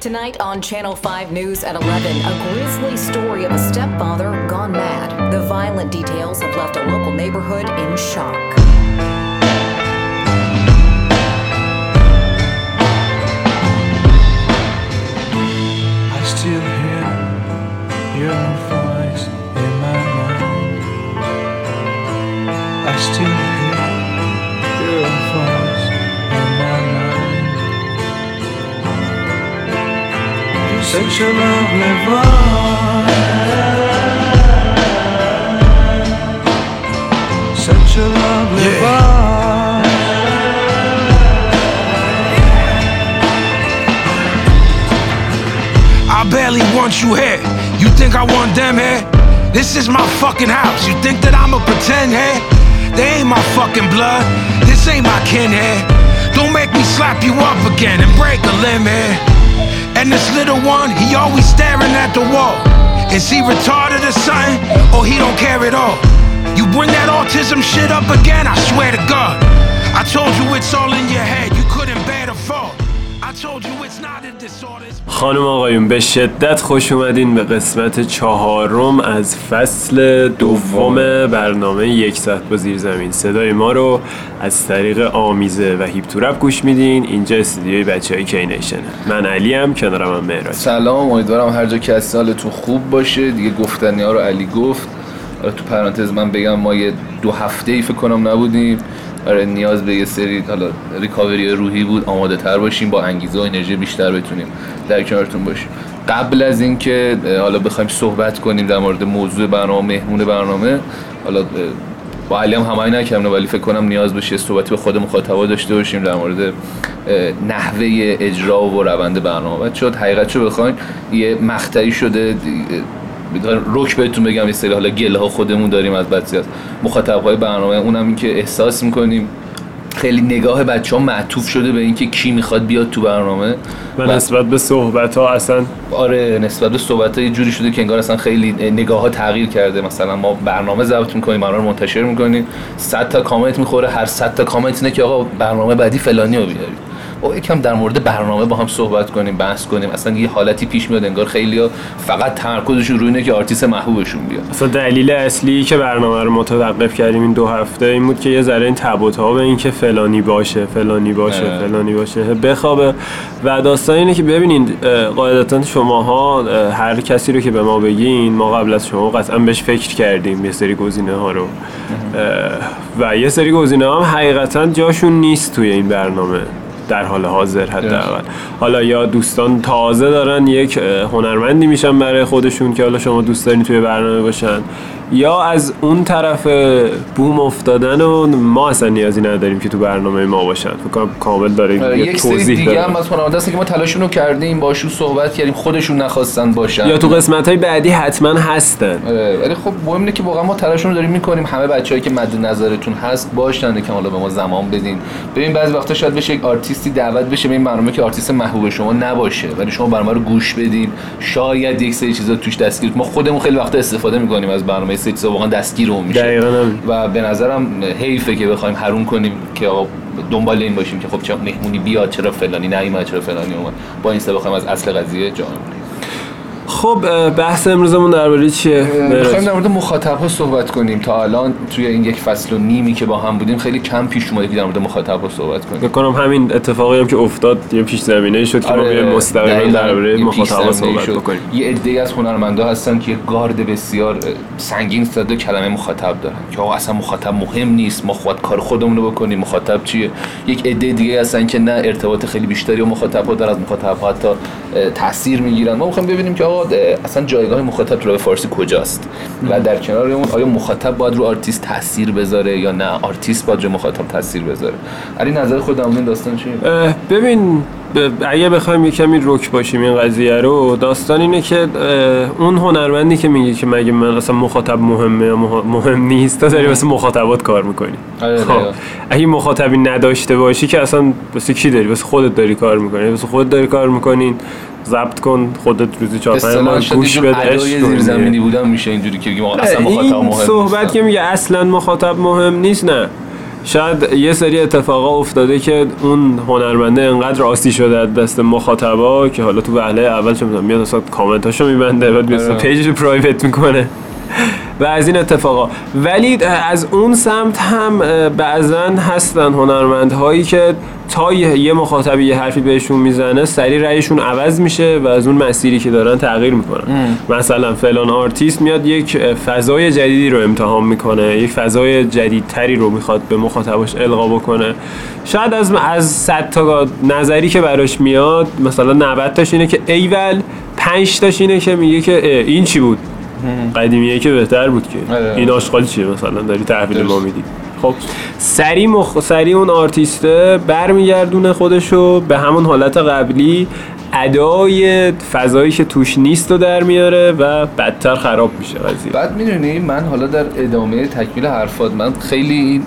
Tonight on Channel 5 News at 11, a grisly story of a stepfather gone mad. The violent details have left a local neighborhood in shock. I still hear your voice in my mind. I still Such a lovely voice. Such a lovely voice. I barely want you here. You think I want them here? This is my fucking house. You think that I'ma pretend here? They ain't my fucking blood. This ain't my kin here. Don't make me slap you up again and break a limb here. And this little one, he always staring at the wall. Is he retarded or something? Or he don't care at all? You bring that autism shit up again, I swear to God. I told you it's all in your head. You خانم آقایون به شدت خوش اومدین به قسمت چهارم از فصل دوم برنامه یک ساعت با زیر زمین. صدای ما رو از طریق آمیزه و هیپ تورپ گوش میدین. اینجا استودیوی بچه های کینیشنه من علی هم کنارم هم مهراج سلام امیدوارم هر جا که هستی حالتون خوب باشه. دیگه گفتنی ها رو علی گفت. تو پرانتز من بگم ما یه دو هفته ای فکر کنم نبودیم. آره نیاز به یه سری حالا ریکاوری روحی بود آماده تر باشیم با انگیزه و انرژی بیشتر بتونیم در کنارتون باشیم. قبل از اینکه حالا بخوایم صحبت کنیم در مورد موضوع برنامه مهمون برنامه حالا با علی هم همایی نکردم ولی فکر کنم نیاز بشه صحبتی به خود مخاطبا داشته باشیم در مورد نحوه اجرا و روند برنامه. شد حقیقت رو بخواین یه مقطعی شده رک بهتون بگم یه سری حالا گله ها خودمون داریم از بعضی از مخاطب های برنامه اونم این که احساس می‌کنیم خیلی نگاه بچه ها معطوف شده به اینکه کی می‌خواد بیاد تو برنامه. و نسبت به صحبت ها اصلا آره نسبت به صحبت یه جوری شده که انگار اصلا خیلی نگاه ها تغییر کرده. مثلا ما برنامه ضبط می‌کنیم برنامه منتشر می‌کنیم. 100 تا کامنت می‌خوره هر 100 تا کامنت اینه که آقا برنامه بعدی فلانی رو بیارید او یکم در مورد برنامه با هم صحبت کنیم بحث کنیم. اصلا یه حالتی پیش میاد انگار خیلی فقط تمرکزشون روی اینه که آرتیست محبوبشون بیاد. اصلا دلیل اصلی که برنامه رو متوقف کردیم این دو هفته این بود که یه ذره این تب و تاب ها به این که فلانی باشه فلانی باشه اه. فلانی باشه بخوابه. و داستان اینه که ببینید قاعدتا شماها اه، هر کسی رو که به ما بگین ما قبل از شما قطعا بهش فکر کردیم یه سری گزینه ها رو و یه سری گزینه ها هم حقیقتا جاشون نیست توی این برنامه. در حال حاضر حداقل. حالا یا دوستان تازه دارن یک هنرمندی میشن برای خودشون که حالا شما دوست دارین توی برنامه باشن. یا از اون طرف بوم افتادن و ما اصلا نیازی نداریم که تو برنامه ما باشن. فکر کنم کامل داره آره، یه یک سری توضیح دیگه داره. هم از هنرمنده هستن که ما تلاشون رو کردیم باشون صحبت کردیم خودشون نخواستن باشن. یا تو قسمت های بعدی حتما هستن. آره، ولی خب مهم اینه که واقعا ما تلاشون رو داریم می‌کنیم. همه بچه‌ای که مد نظرتون هست باشن که حالا به ما زمان بدین. ببین بعضی وقتا شاید بشه یک آرتیستی دعوت بشه به این برنامه که آرتیست محبوب شما نباشه ولی شما برنامه رو گوش بدین. شاید یک سری چیزا توش دستگیر ما خودمون خیلی وقتا استفاده می‌کنیم از برنامه چیزا واقعا دستگیرمون میشه. دقیقاً. و به نظرم حیفه که بخوایم حروم کنیم که آقا دنبال این باشیم که خب چرا مهمونی بیاد چرا فلانی نیومد چرا فلانی اومد. با این سه بخوایم از اصل قضیه جان خب بحث امروزمون درباره چیه؟ می‌خوایم در مورد مخاطب ها صحبت کنیم. تا الان توی این یک فصل و نیمی که با هم بودیم خیلی کم پیش اومده که در مورد مخاطب ها صحبت کنیم. فکر کنم همین اتفاقی هم که افتاد یه پیش زمینه شد که ما بیایم مستقیما درباره پیش‌زمینه‌ای صحبت شد. بکنیم. یه عده از هنرمندا هستن که یه گارد بسیار سنگین ضد کلمه مخاطب دارن که آقا اصلا مخاطب مهم نیست ما خود کار خودمون رو بکنیم. مخاطب چیه؟ یک عده دیگه هستن که نه ارتباط خیلی بیشتری با مخاطب ها دارن از مخاطب ها اه، تاثیر می‌گیرن. ما می‌خوایم ببینیم که آقا اه، اصلا جایگاه مخاطب تو فارسی کجاست؟ و در کنار اون آیا مخاطب باید رو آرتیست تاثیر بذاره یا نه؟ آرتیست باید رو مخاطب تاثیر بذاره. علی نظر خودم این داستان چیه؟ ببین اگه بخوایم یه کمی رک باشیم این قضیه رو داستان اینه که اون هنرمندی که میگه که مگه من اصلا مخاطب مهمه یا مه- مهم نیست تا داری واسه مخاطبات کار می‌کنی. آره، خب. اگه مخاطبی نداشته باشی که اصلا واسه کی داری؟ واسه خودت داری کار می‌کنی. واسه خودت داری کار می‌کنین ضبط کن خودت روزی چهار پنج بار شاید گوش یه بده ادای عشق کنی. زیرزمینی بودن میشه اینجوری که بگیم اصلا مخاطب این مهم صحبت. که میگه اصلا مخاطب مهم نیست نه شاید یه سری اتفاقا افتاده که اون هنرمنده انقدر عاصی شده از دست مخاطبا که حالا تو وهله اول چه می‌دونم میاد اصلا کامنتاشو میبنده بعد میاد آره. page ش رو private می‌کنه و از این اتفاقا. ولی از اون سمت هم بعضا هستن هنرمندهایی که تا یه مخاطبی یه حرفی بهشون می‌زنه سریع رأیشون عوض میشه و از اون مسیری که دارن تغییر می‌کنن. مثلا فلان آرتیست میاد یک فضای جدیدی رو امتحان می‌کنه یک فضای جدیدتری رو می‌خواد به مخاطباش القا بکنه. شاید از از 100 تا نظری که براش میاد مثلا 90 تاش اینه که ایول 5 تاش اینه که میگه که این چی بود؟ قدیمیه که بهتر بود که. آره. این آشغال چیه مثلا؟ داری تحویل ما. میدی. خب سری مخ... سری اون آرتیسته برمیگردونه خودشو به همون حالت قبلی. ادای فضایی که توش نیست رو در میاره و بدتر خراب میشه قضیه. بعد می‌دونی من حالا در ادامه تکمیل حرفات من خیلی این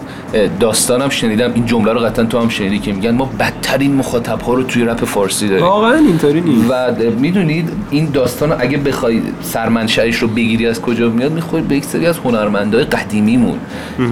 داستانم شنیدم این جمله رو قطعا تو هم شنیدی که میگن ما بدترین مخاطب ها رو توی رپ فارسی داریم. واقعا اینطوری نیست. و می‌دونید این داستان رو اگه بخوای سرمنشأش رو بگیری از کجا میاد می‌خوری به یک سری از هنرمندای قدیمیمون.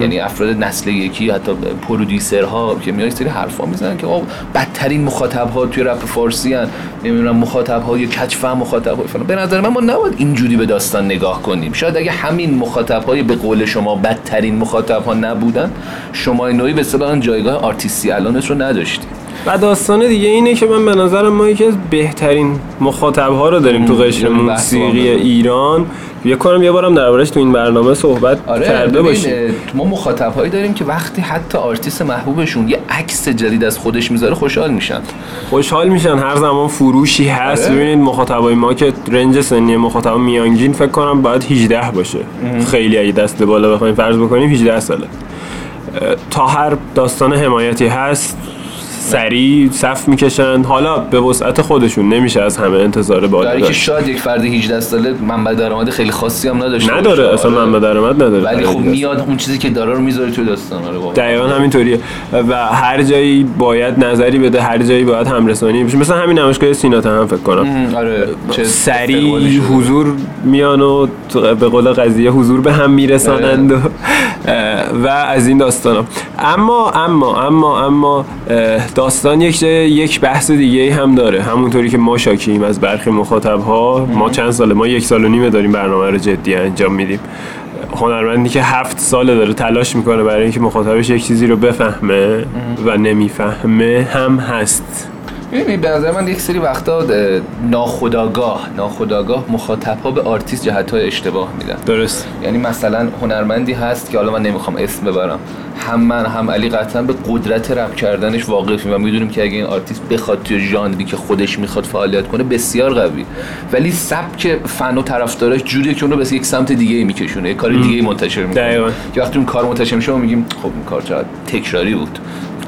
یعنی افراد نسل یکی حتی پرودیوسرها که میاد یک سری حرفا می‌زنن که آقا بدترین مخاطب ها توی رپ فارسی ان نمی‌دونم مخاطب های فهم مخاطب های فلان. به نظر من ما نباید اینجوری به داستان نگاه کنیم. شاید اگه همین مخاطب های به قول شما بدترین مخاطب ها نبودن شما نوعی به اصطلاح جایگاه آرتیستی الانت رو نداشتی و داستان دیگه اینه که من به نظرم ما یکی از بهترین مخاطب ها رو داریم تو قشر یعنی موسیقی واقعا. ایران. فکر کنم یه بارم دربارش تو این برنامه صحبت آره کرده باشیم. ما مخاطب هایی داریم که وقتی حتی آرتیست محبوبشون یه عکس جدید از خودش می‌ذاره خوشحال میشن. خوشحال میشن. هر زمان فروشی هست. آره. ببینید مخاطبای ما که range سنی مخاطب میانگین فکر کنم باید 18 باشه. خیلی اگه دست بالا بخوایم فرض بکنیم 18 ساله. تا هر داستان حمایتی هست سریع صف می‌کشن. حالا به وسعت خودشون نمیشه از همه انتظار بالا داری که داشت. شاید یک فرد 18 ساله منبع درآمد خیلی خاصی هم نداشته نداره. اصلا آره. من به درآمد نداره ولی خب میاد اون چیزی که داره رو می‌ذاره توی داستان آره. دقیقا همینطوریه. و هر جایی باید نظری بده هر جایی باید همرسانی بشه. مثلا همین نمایشگاه سینات هم فکر کنم. آره. سریع. حضور میان و تو- به قول قضیه حضور به هم میرسانند و, اه، و از این داستان اما اما اما اما داستان یک یک بحث دیگه هم داره. همونطوری که ما شاکیم از برخی مخاطب ها ما چند ساله ما یک سال و نیمه داریم برنامه رو جدی انجام میدیم. هنرمندی که هفت ساله داره تلاش می‌کنه برای اینکه مخاطبش یک چیزی رو بفهمه و نمی‌فهمه هم هست. می‌دونی به نظر من یک سری وقتا اه، ناخودآگاه ناخودآگاه مخاطب ها به آرتیست جهت های اشتباه میدن. درست. یعنی مثلا هنرمندی هست که حالا من نمی‌خوام اسم ببرم. هم من هم علی قطعا به قدرت رپ کردنش واقفیم و می‌دونیم که اگه این آرتیست بخواد توی ژانری که خودش می‌خواد فعالیت کنه بسیار قوی. ولی سبک فن و طرفداراش جوریه که اونو به یک سمت دیگه میکشونه یه کار دیگه منتشر می‌کنه. که وقتی اون کار منتشر میشه ما میگیم خب این کار چقدر تکراری بود.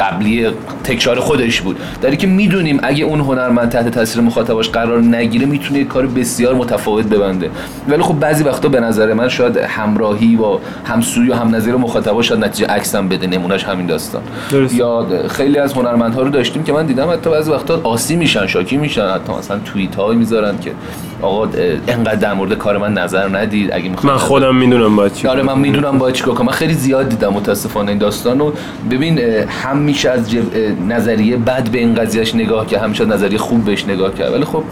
قبلی تکرار خودش بود. در که می‌دونیم اگه اون هنرمند تحت تاثیر مخاطباش قرار نگیره می‌تونه یه کار بسیار متفاوت ببنده. ولی خب بعضی وقتا به نظر من شاید همراهی با همسوی و هم نظیر مخاطبا شاید نتیجه عکس هم بده نمونهش همین داستان. درست. یا خیلی از هنرمندها رو داشتیم که من دیدم حتی بعضی وقتا آسی میشن شاکی میشن حتی مثلا توییت هایی می‌ذارن که آقا انقدر در مورد کار من نظر ندید. اگه من خودم می‌دونم باید چی آره من می‌دونم باید چیکار کنم. من خیلی زیاد دیدم متاسفانه این داستان رو. ببین اه، هم میشه از جب... نظریه بد به این قضیهش نگاه کرد همیشه نظریه خوب بهش نگاه کرد. ولی خب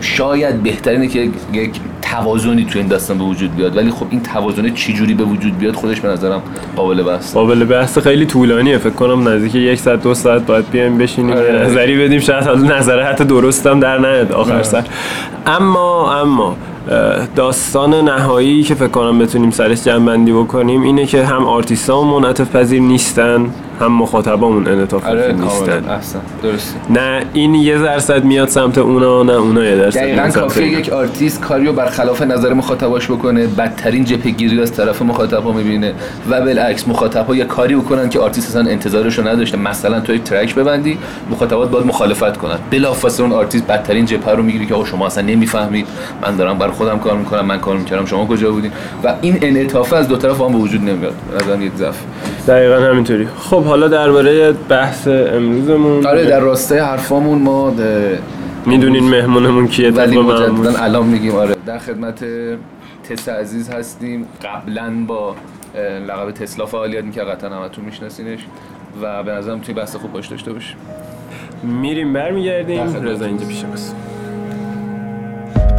شاید بهترینه که یک توازنی تو این داستان به وجود بیاد. ولی خب این توازن چجوری به وجود بیاد خودش به نظرم قابل بحث قابل بحث خیلی طولانیه. فکر کنم نزدیک یک ساعت دو ساعت باید بیایم بشینیم. آره. نظری بدیم. شاید نظره حتی درستم در نیاد آخر سر. اما اما داستان نهایی که فکر کنم بتونیم سرش جمع‌بندی بکنیم اینه که هم آرتیستا منعطف پذیر نیستن. هم مخاطبامون انعطاف آره نیستن. احسن. درسته. نه این یه درصد میاد سمت اونا نه اونا یه درصد دقیقا کافیه. یک آرتیست کاریو برخلاف نظر مخاطباش بکنه بدترین جبهه‌گیری رو از طرف مخاطبا می‌بینه و بالعکس مخاطبا یه کاری بکنن که آرتیست اصلا انتظارشو نداشته. مثلا تو یک track ببندی مخاطبات باید مخالفت کنن. بلافاصله اون آرتیست بدترین جبهه رو می‌گیره که آقا شما اصلا نمی‌فهمید. من دارم بر خودم کار می‌کنم من کار می‌کردم شما کجا بودین؟ و این انعطاف از دو طرف هم به وجود نمیاد. نظرم یک ضعف. دقیقا همینطوری. خب حالا درباره بحث امروزمون. آره در راستای حرفامون ما می‌دونین مهمونمون کیه ولی. مجددا الان میگیم. آره در خدمت تس عزیز هستیم. قبلا با لقب تسلا فعالیت می‌کرد قطعا همتون میشناسینش. و به نظرم توی بحث خوب باش داشته باشیم. میریم برمیگردیم. رضا اینجا پیش ماست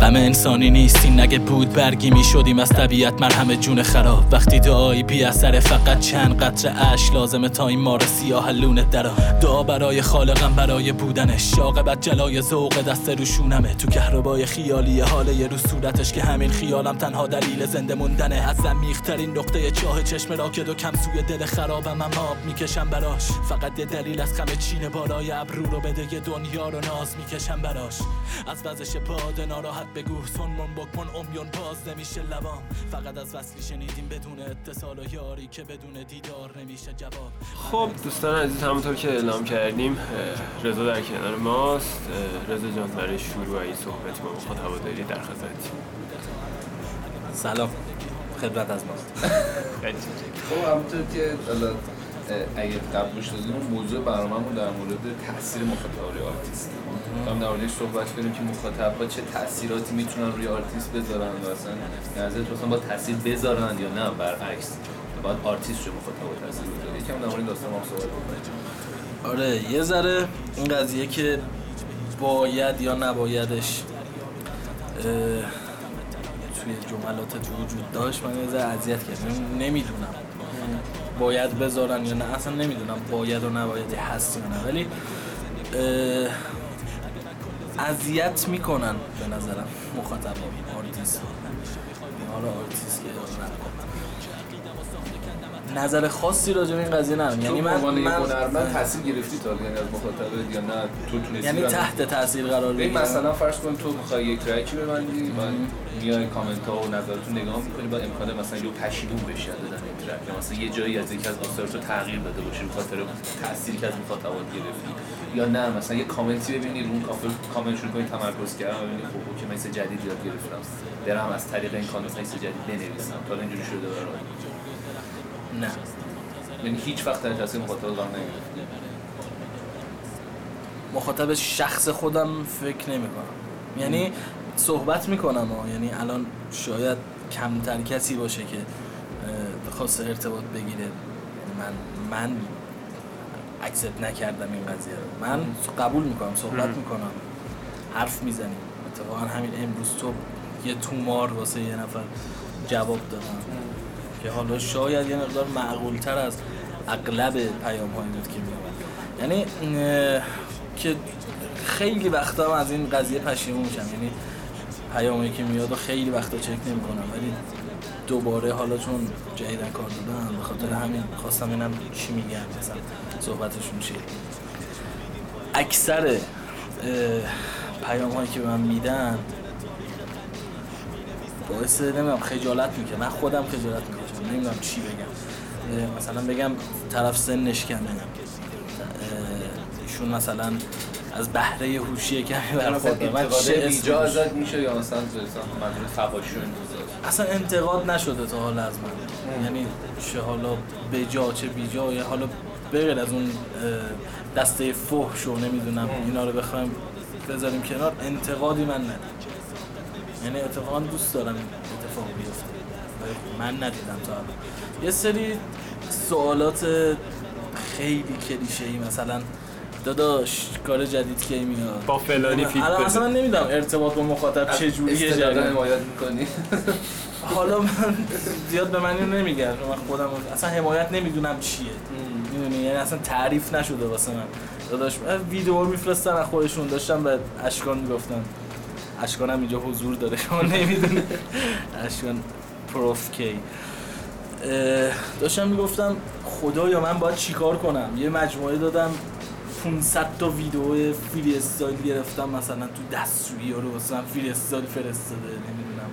غم انسانی نیست این نگه بود برگی می شدیم از طبیعت مرهم جون خراب. وقتی دعایی بی اثر فقط چند قطره اش لازمه تا این مار سیاه لونه درا. دعا برای خالقم برای بودنش. عاقبت جلای ذوق دست روشونمه. تو کهربای خیالی حاله رو صورتش که همین خیالم تنها دلیل زنده موندنه. از عمیق‌ترین نقطه چاه چشم راکد و کم سوی دل خرابم هم آب می‌کشم براش. فقط یه دلیل از خم چین بالای ابرو رو بده یه دنیا رو ناز می‌کشم براش. از وزش باد ناراحت بگو سنمون بکن امیون باز نمیشه لبام. فقط از وصلی شنیدیم بدون اتصال و یاری که بدون دیدار نمیشه جواب. خب دوستان عزیز همونطور که اعلام کردیم رضا در کنار ماست. رضا جان برای شروع این صحبتی با مخاطب داری در خدمتی سلام. خدمت از ماست. خب همونطور که اگه قبلش دادیم اون موضوع برنامه‌مون در مورد تاثیر مخاطب روی آرتیست. هم در موردش صحبت کنیم که مخاطب ها چه تاثیراتی می‌تونن روی آرتیست بذارن و اصلا نظرت مثلا با تاثیر بذارن یا نه برعکس. باید آرتیست رو مخاطب تاثیر بذاره یکم در مورد داستان هم صحبت کنیم آره یه ذره این قضیه که باید یا نبایدش توی جملات وجود داشت من یه ذره اذیت کرد نمی‌دونم. باید بذارن یا نه اصلا نمی‌دونم باید و نباید هست یا نه ولی اذیت می‌کنن به نظرم مخاطب آرتیست حالا آرتیست که. نظر خاصی راجع به این قضیه ندارم. یعنی من, من هنرمند تاثیر گرفتی تا یعنی از مخاطبت یا نه؟ تو تونستی یعنی تحت تاثیر قرار بگیرم. مثلا فرض کن تو می‌خوای یک track ی ببندی و میای کامنت ها و نظرتون نگاه می‌کنی با امکان مثلا یه پشیمون بشی از دادن این track یا مثلا یه جایی از یکی از آثارت رو تغییر داده باشی به خاطر تأثیری که از مخاطبات گرفتی. یا نه مثلا یه کامنتی ببینی رو اون کافر کامنت شروع کنی تمرکز کردن ببینی خب اوکی من یه جدید یاد گرفتم. برم از طریق این کامنت یه جدید بنویسم. تا اینجوری شده برام. نه. یعنی هیچ وقت تحت تاثیر مخاطب قرار نگرفتی؟ مخاطب شخص خودم فکر نمی کنم یعنی صحبت می‌کنم ها یعنی الان شاید کمتر کسی باشه که اه، بخواست ارتباط بگیره. من من اکسپت نکردم این قضیه رو. من قبول می‌کنم صحبت می‌کنم. حرف می‌زنیم. اتفاقا همین امروز تو یه تومار واسه یه نفر جواب دادم. که حالا شاید یه مقدار معقولتر از اغلب پیام هایی بود که میاد یعنی که خیلی وقتا از این قضیه پشیمون میشم. یعنی پیامی که میاد و خیلی وقتا چک نمی‌کنم. ولی دوباره حالا چون جدیدن کار دادم به خاطر همین خواستم اینم چی میگن مثلا صحبتشون چیه. اکثر پیام هایی که به من میدن باعث نمی‌دونم خجالت می‌کنه. من خودم خجالت می‌کشم نمی‌دونم چی بگم. مثلا بگم طرف سنش کمه. ایشون مثلا از بهره هوشی کمی مثلا برخورده. من بیجا ازت میشه یا مثلا انتظار اصلا انتقاد نشده تا حالا از من. یعنی چه حالا بجا چه بیجا یا حالا بغیر از اون دسته فحش و نمی‌دونم اینا رو بخوایم بذاریم کنار انتقادی من ندیدم یعنی اتفاقا دوست دارم اتفاق بیفته. من ندیدم تا یه سری سوالات خیلی کلیشه ای مثلا داداش کار جدید کی میاد؟ با فلانی فیت الان. اصلا من نمی‌دونم ارتباط با مخاطب چه جوریه جریان. حمایت می‌کنی؟ حالا من زیاد به من چون من خودم اصلا حمایت نمی‌دونم چیه. می‌دونی؟ یعنی اصلا تعریف نشده واسه من. داداش من ویدیو رو میفرستن از خودشون داشتم به اشکان می‌گفتم. اشکان هم اینجا حضور داره شما نمی‌دونی. اشکان پروف کی اه، داشتم می‌گفتم خدایا من باید چیکار کنم؟ یه مجموعه دادم 500 تا ویدیو فری استایل گرفتم مثلا تو دستشویی رو من فری استایل فرستاده نمی‌دونم.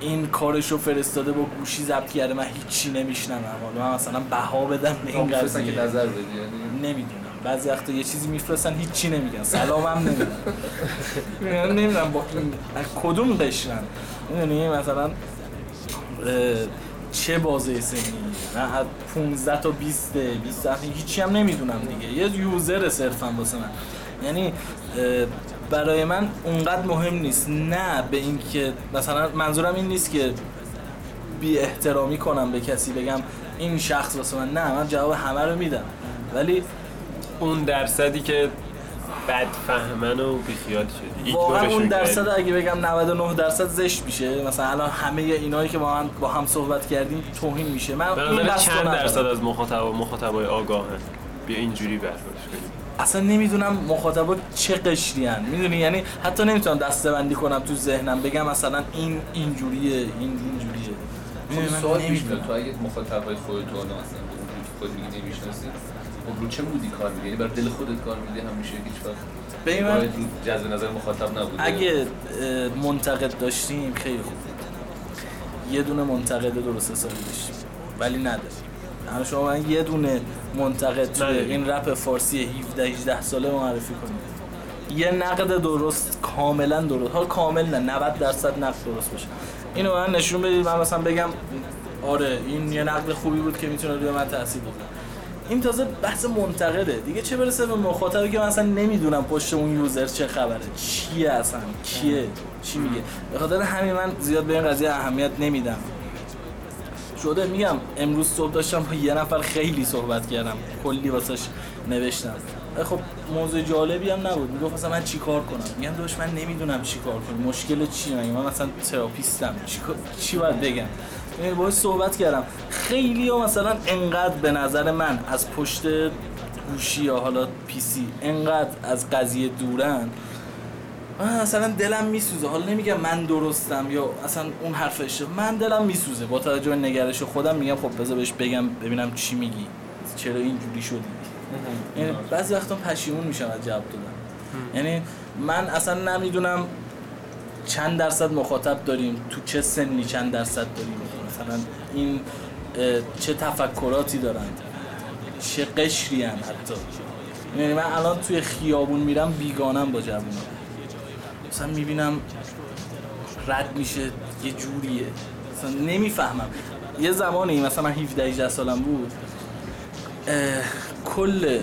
این کارشو فرستاده با گوشی ضبط کرده من هیچی نمیشنوم. حالا من مثلا بها بدم به این قضیه. که نظر بدی یعنی؟ نمی‌دونم. بعضی وقتا یه چیزی میفرستن هیچی نمیگن. سلام هم نمی‌دونم نمی‌دونم با کدوم قشرن؟ می‌دونی مثلا چه بازه سنی؟ نه از 15 تا 20 20 تا هیچی هم نمی‌دونم دیگه. یه یوزر صرفا واسه من. یعنی برای من اونقدر مهم نیست. نه به این که مثلا منظورم این نیست که بی احترامی کنم به کسی بگم این شخص واسه من. نه من جواب همه رو میدم. ولی اون درصدی که بد فهمن و بیخیال شدی. واقعا اون درصد. اگه بگم 99 درصد زشت میشه. مثلا الان همه اینایی که با هم با هم صحبت کردیم توهین میشه. من این چند. درصد از مخاطب مخاطبای آگاهن؟ بیا اینجوری برداشت کنیم. اصلا نمی‌دونم مخاطبا چه قشریان می‌دونی؟ یعنی حتی نمی‌تونم دسته بندی کنم تو ذهنم. بگم مثلا این اینجوریه این اینجوریه. من سوال تو اگه مخاطبای خودت رو مثلا به اونجوری که خود میگی نمی‌شناسی؟ خب رو چه مودی کار میدی یعنی بر دل خودت کار میدی همیشه هیچ وقت؟ باید جذب نظر مخاطب نبوده اگه منتقد داشتیم خیلی خوب یه دونه منتقد درست حسابی داشتیم ولی نداریم. الان شما من یه دونه منتقد توی نداریم. این رپ فارسی 17 18 ساله معرفی کنید یه نقد درست کاملا درست حالا کامل نه 90 درصد نقد درست باشه. اینو به من نشون بدید من مثلا بگم آره این یه نقد خوبی بود که می‌تونه روی من تاثیر بذاره. این تازه بحث منتقده. دیگه چه برسه به مخاطبی که مثلا نمی‌دونم پشت اون یوزر چه خبره. چیه اصلا؟ کیه؟ چی میگه؟ به خاطر همین من زیاد به این قضیه اهمیت نمیدم. شده میگم امروز صبح داشتم با یه نفر خیلی صحبت کردم. کلی واسش نوشتم. خب موضوع جالبی هم نبود. می‌گفت مثلا من چیکار کنم؟ میگم داشت من نمی‌دونم چیکار کنم. مشکل چیه من مثلا تراپیستم. چیکار چی باید بگم؟ باهاش صحبت کردم. خیلی ها مثلا انقدر به نظر من از پشت گوشی یا حالا پی سی انقدر از قضیه دورن من مثلا دلم میسوزه. حالا نمیگم من درستم یا اصلا اون حرف اشتباه من دلم میسوزه. با توجه به نگرش خودم میگم خب بذار بهش بگم ببینم چی میگی. چرا اینجوری شدی؟ یعنی بعضی وقتا پشیمون میشم از جواب دادن. یعنی من اصلا نمی‌دونم چند درصد مخاطب داریم تو چه سنی چند درصد داریم. مثلا این چه تفکراتی دارن چه قشری هن حتی. یعنی من الان توی خیابون میرم بیگانم با جوونا. مثلا می‌بینم رد میشه یه جوریه. مثلا نمی‌فهمم. یه زمانی مثلا من 17 18 سالم بود کل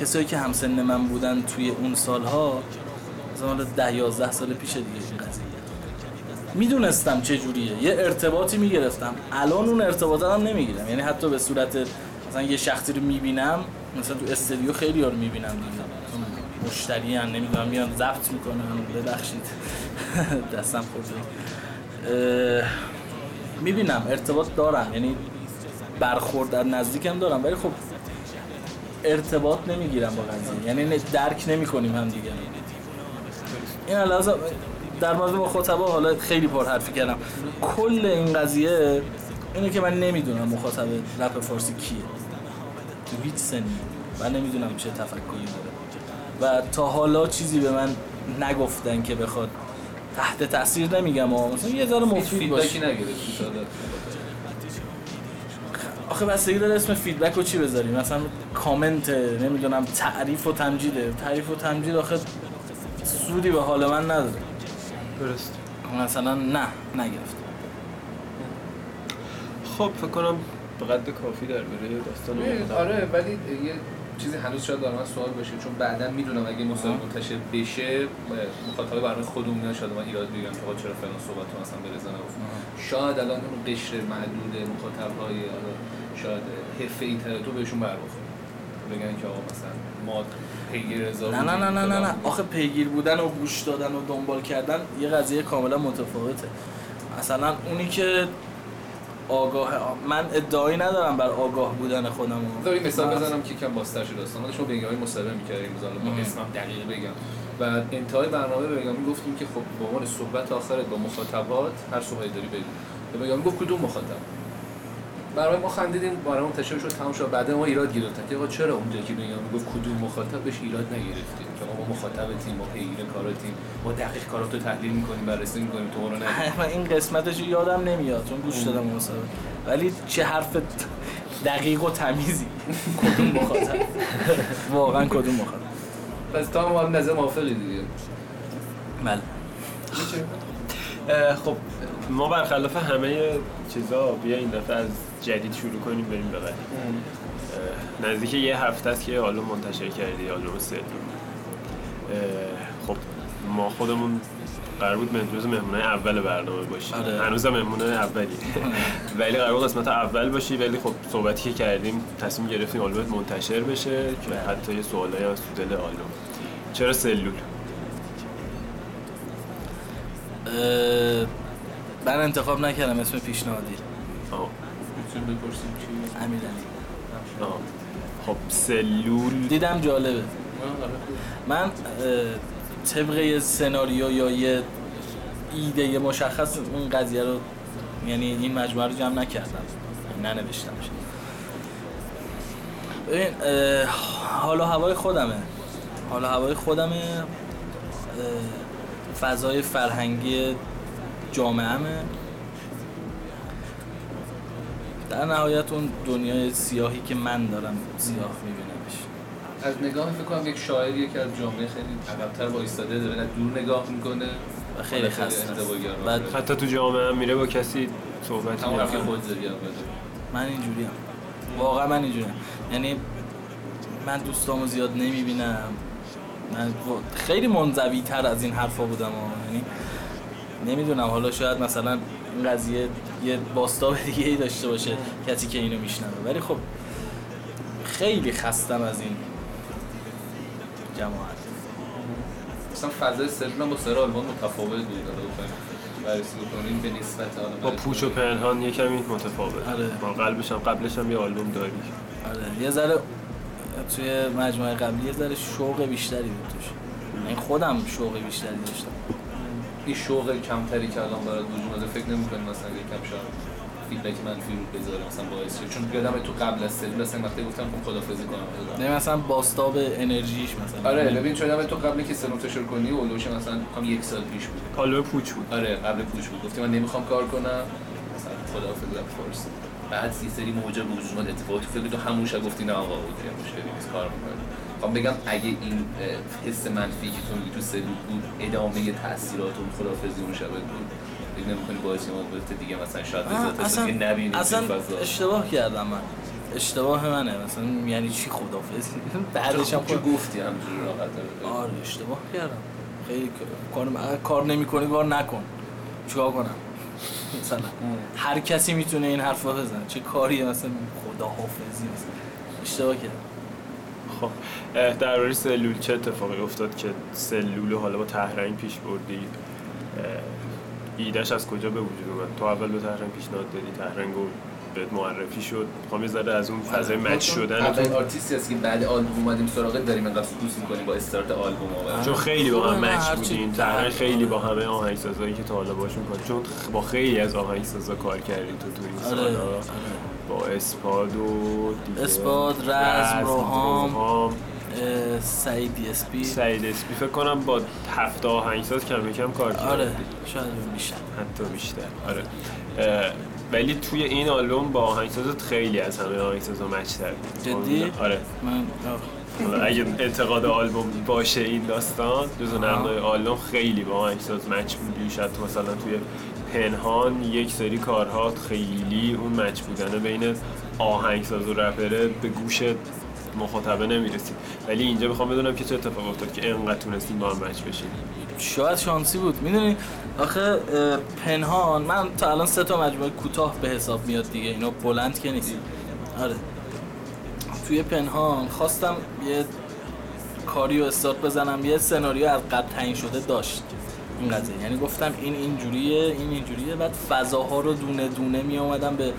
کسایی که همسن من بودن توی اون سالها مثلا 10 11 سال پیش دیگه می‌دونستم چه جوریه. یه ارتباطی می‌گرفتم. الان اون ارتباط هم نمی‌گیرم. یعنی حتی به صورت مثلا یه شخصی رو می‌بینم مثلا تو استودیو خیلی رو می‌بینم دیگه. مشتری هم نمی‌دونم میان ضبط می‌کنن. ببخشید. دستم خورده. می‌بینم. ارتباط دارم. یعنی برخورد در نزدیکم دارم. ولی خب ارتباط نمی‌گیرم با قضیه. یعنی درک نمی‌کنیم هم دیگه. این در مورد مخاطبا حالا خیلی پر حرفی کردم. کل این قضیه اینه که من نمی‌دونم مخاطب رپ فارسی کیه. تو هیچ سنی. من نمی‌دونم چه تفکری داره. و تا حالا چیزی به من نگفتن که بخواد تحت تاثیر نمیگم اما مثلا یه ذره مفید باشه؟ آخه بستگی داره اسم فیدبک رو چی بذاریم مثلا کامنت نمی‌دونم تعریف و تمجیده. تعریف و تمجید آخه سودی به حال من نداره. درست مثلا نه نگرفت. خب فکر کنم به قد کافی در بره داستان. آره ولی یه چیزی هنوز شاید برای من سوال باشه چون بعدا می‌دونم اگه مصاحبه منتشر بشه مخاطب برای خودمون میاد شاید من ایراد بگم که آقا چرا فلان صحبت رو مثلا برزا نگفت شاید الان اون قشر معدود مخاطب های شاید حرفه اینترنتو بهشون بر بخوره بگن که آقا مثلا ما پیگیر رضا نه نه نه نه نه نه. آخه پیگیر بودن و گوش دادن و دنبال کردن یه قضیه کاملا متفاوته. مثلا اونی که آگاه من ادعایی ندارم بر آگاه بودن خودم. بذار مثال بزنم که کم بازتر شده داستان. ما داشتیم با بنیامین مصاحبه می‌کردیم مثلا با مم. اسمم دقیق بگم. و انتهای برنامه به بنیامین گفتیم که خب به عنوان صحبت آخرت با مخاطبات هر صحبتی داری بگو. به بنیامین گفت کدوم مخاطب؟ برای ما خندیدیم برای منتشر شد تمام شد. بعد ما ایراد گرفتن که چرا اونجا که بنیامین گفت کدوم مخاطب بهش ایراد نگرفتیم؟ که ما مخاطبتیم ما پیگیر کاراتیم. ما دقیق کاراتو تحلیل می‌کنیم بررسی می‌کنیم تو رو نه من این قسمتش رو یادم نمیاد چون گوش دادم اون مصاحبه ولی چه حرف دقیق و تمیزی. کدوم مخاطب؟ واقعا کدوم مخاطب؟ پس تا ما هم نظر موافقی دیگه. بله. اه، خب ما برخلاف همه چیزا بیا این دفعه از جدید شروع کنیم بریم به نزدیک یه هفته است که آلبوم منتشر کردی آلبوم سوم اه، خب ما خودمون قرار بود مهمون مهمونه اول برنامه باشی آره. هنوزم مهمونه اولی. ولی قرار بود قسمت اول باشی ولی خب صحبتی که کردیم تصمیم گرفتیم آلبومت منتشر بشه که حتی یه سوالایی از تو دل آلبوم چرا سلول؟ من انتخاب نکردم اسم پیشنهادی. آه. می‌تونیم بپرسیم چی امیرعلی آه. خب سلول. دیدم جالبه. آره. من طبق یه سناریو یا یه ایده یه مشخص اون قضیه رو یعنی این مجموعه رو جمع نکردم. ننوشتم. ببین اه، حال و هوای خودمه. حال و هوای خودمه. فضای فرهنگی جامعهمه. در نهایت اون دنیای سیاهی که من دارم سیاه میبینمش. از نگاه فکر کنم یک شاعری که از جامعه خیلی عقب‌تر با ایستاده داره نه دور نگاه می‌کنه. و خیلی خسته. بعد حتی تو جامعه هم میره با کسی همون حرفی نمی‌کنه. خود من اینجوریم. واقعا من اینجوریم. یعنی من دوستامو زیاد نمی‌بینم. من خیلی منزوی تر از این حرفا بودم. یعنی نمی‌دونم حالا شاید مثلا این قضیه یه باستاب دیگه ای داشته باشه کسی که اینو میشنوه. ولی خب خیلی خستم از این جماعت. مثلا فضای هم با سر آلبوم متفاوت بود بررسی بکنیم به نسبت با پوچ و پنهان یه کمی متفاوت. آره. با قلبش هم قبلش هم یه آلبوم داری. آره. یه ذره توی مجموعه قبلی یه ذره شوق بیشتری بود توش. یعنی خودم شوق بیشتری داشتم. این شوق کمتری که الان برات وجود اومده فکر نمی‌کنی مثلا یکم شاید فیدبک منفی رو بذاره مثلا باعث شه؟ چون یادم تو قبل از سلول مثلا وقتی گفتم خب خدافظی کنم نه مثلا باستاب انرژیش مثلا. آره ببین چون یادم تو قبل که سلول منتشر کنی اولوش مثلا کام یک سال پیش بود. آلبوم پوچ بود. آره قبل پوش بود. گفتی من نمی‌خوام کار کنم. مثلا خداحافظ رفت فارس بعد یه سری موجب وجود اتفاقی فکر تو همون شب گفتی نه آقا اوکی مشکلی نیست کار می‌کنه خب بگم اگه این حس منفی که تو تو سلول بود ادامه تاثیرات اون خداحافظی اون شب بود. فکر نمی‌کنی باعث موقعیت دیگه مثلا شاید اصلا دیگه نبینی اصلا اشتباه کردم من. اشتباه منه. مثلا یعنی چی خدافظ بعدش هم گفتی همجوری راحت آره اشتباه کردم. خیلی کار کار نمی‌کنی کار نکن. چیکار کنم؟ مثلا هر کسی می‌تونه این حرف رو بزنه. چه کاریه مثلا خداحافظی؟ مثلا اشتباه کردم. خب درباره سلول چه اتفاقی افتاد که سلول حالا با تهرنگ پیش بردی؟ اه، ایدهش از کجا به وجود اومد؟ تو اول به تهرنگ پیشنهاد دادی تهرنگ بهت معرفی شد. می‌خوام یه ذره از اون فضای مچ شدن اولین تو آرتیستی هست که بعد آلبوم اومدیم سراغت داریم انقدر دوست می‌کنیم با استارت آلبوم آورد چون خیلی با هم نه، مچ در- تهرنگ خیلی با همه آهنگسازایی که تا حالا باشون کار چون با خیلی از آهنگسازا کار کردی تو تو این آره، سالا آره. با اسپاد و اسپاد، رزم، روحام. سعید دی اس پی سعید اسپی. فکر کنم با هفت آهنگساز کم کم کار کردی آره شاید بیشتر حتی بیشتر. آره. ولی توی این آلبوم با آهنگسازت خیلی از همه آهنگسازا مچ کردی جدی؟ آره. من اگه انتقاد آلبوم باشه این داستان جزو نقدای آلبوم خیلی با آهنگساز مچ بودی شاید تو مثلا توی پنهان یک سری کارها خیلی اون مچ بودنه بین آهنگساز و رپره به گوش مخاطبه نمی‌رسید ولی اینجا می‌خوام بدونم که چه اتفاق افتاد که انقدر تونستین با هم مچ بشین شاید شانسی بود. می‌دونی؟ آخه پنهان. من تا الان سه تا مجموعه کوتاه به حساب میاد دیگه. اینا بلند که نیست. آره. توی پنهان خواستم یه کاری رو استارت بزنم. یه سناریو از قبل تعیین شده داشت. این قضیه یعنی گفتم این اینجوریه این اینجوریه. بعد فضاها رو دونه دونه می اومدم به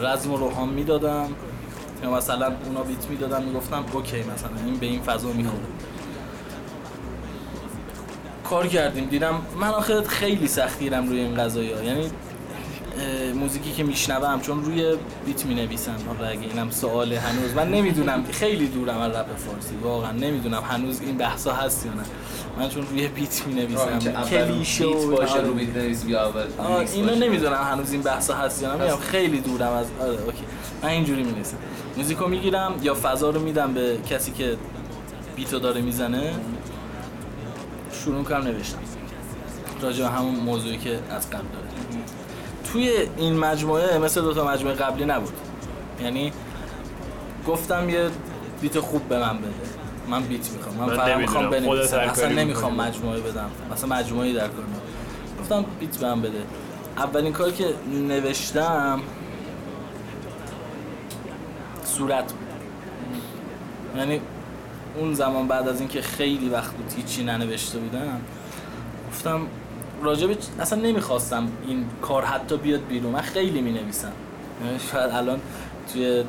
رزم و روحان می‌دادم. یا مثلا اونا بیت می‌دادم می‌گفتم اوکی مثلا این به این فضا می‌خوره. کار کردیم دیدم من آخه خیلی سختیرم روی این قضایی یعنی موزیکی که میشنوم چون روی beat می نویسن حالا اگه اینم سوال هنوز من نمی‌دونم. خیلی دورم از رپ فارسی واقعا نمی‌دونم هنوز این بحثا هست یا نه. من چون روی beat می نویسم کلیشه باشه آره. رو beat نویسی یا اول آه، ریمیکس اینو. نمی‌دونم هنوز این بحثا هست یا نه. میگم خیلی دورم از آره اوکی. من اینجوری می نویسم موزیکو می‌گیرم یا فضا رو میدم به کسی که beat و داره می‌زنه. شروع کنم نوشتم راجع همون موضوعی که از قبل داره. توی این مجموعه مثل دو تا مجموعه قبلی نبود. یعنی گفتم یه بیت خوب به من بده. من بیت می‌خوام. من, من فقط می‌خوام بنویسم. اصلا نمی‌خوام. مجموعه بدم. مثلا مجموعه در کنم. گفتم بیت بهم بده. اولین کاری که نوشتم صورت بود. یعنی اون زمان بعد از اینکه خیلی وقت بود هیچی ننوشته بودم گفتم راجب اصلا نمی‌خواستم این کار حتی بیاد بیرون. من خیلی می نویسم شاید الان توی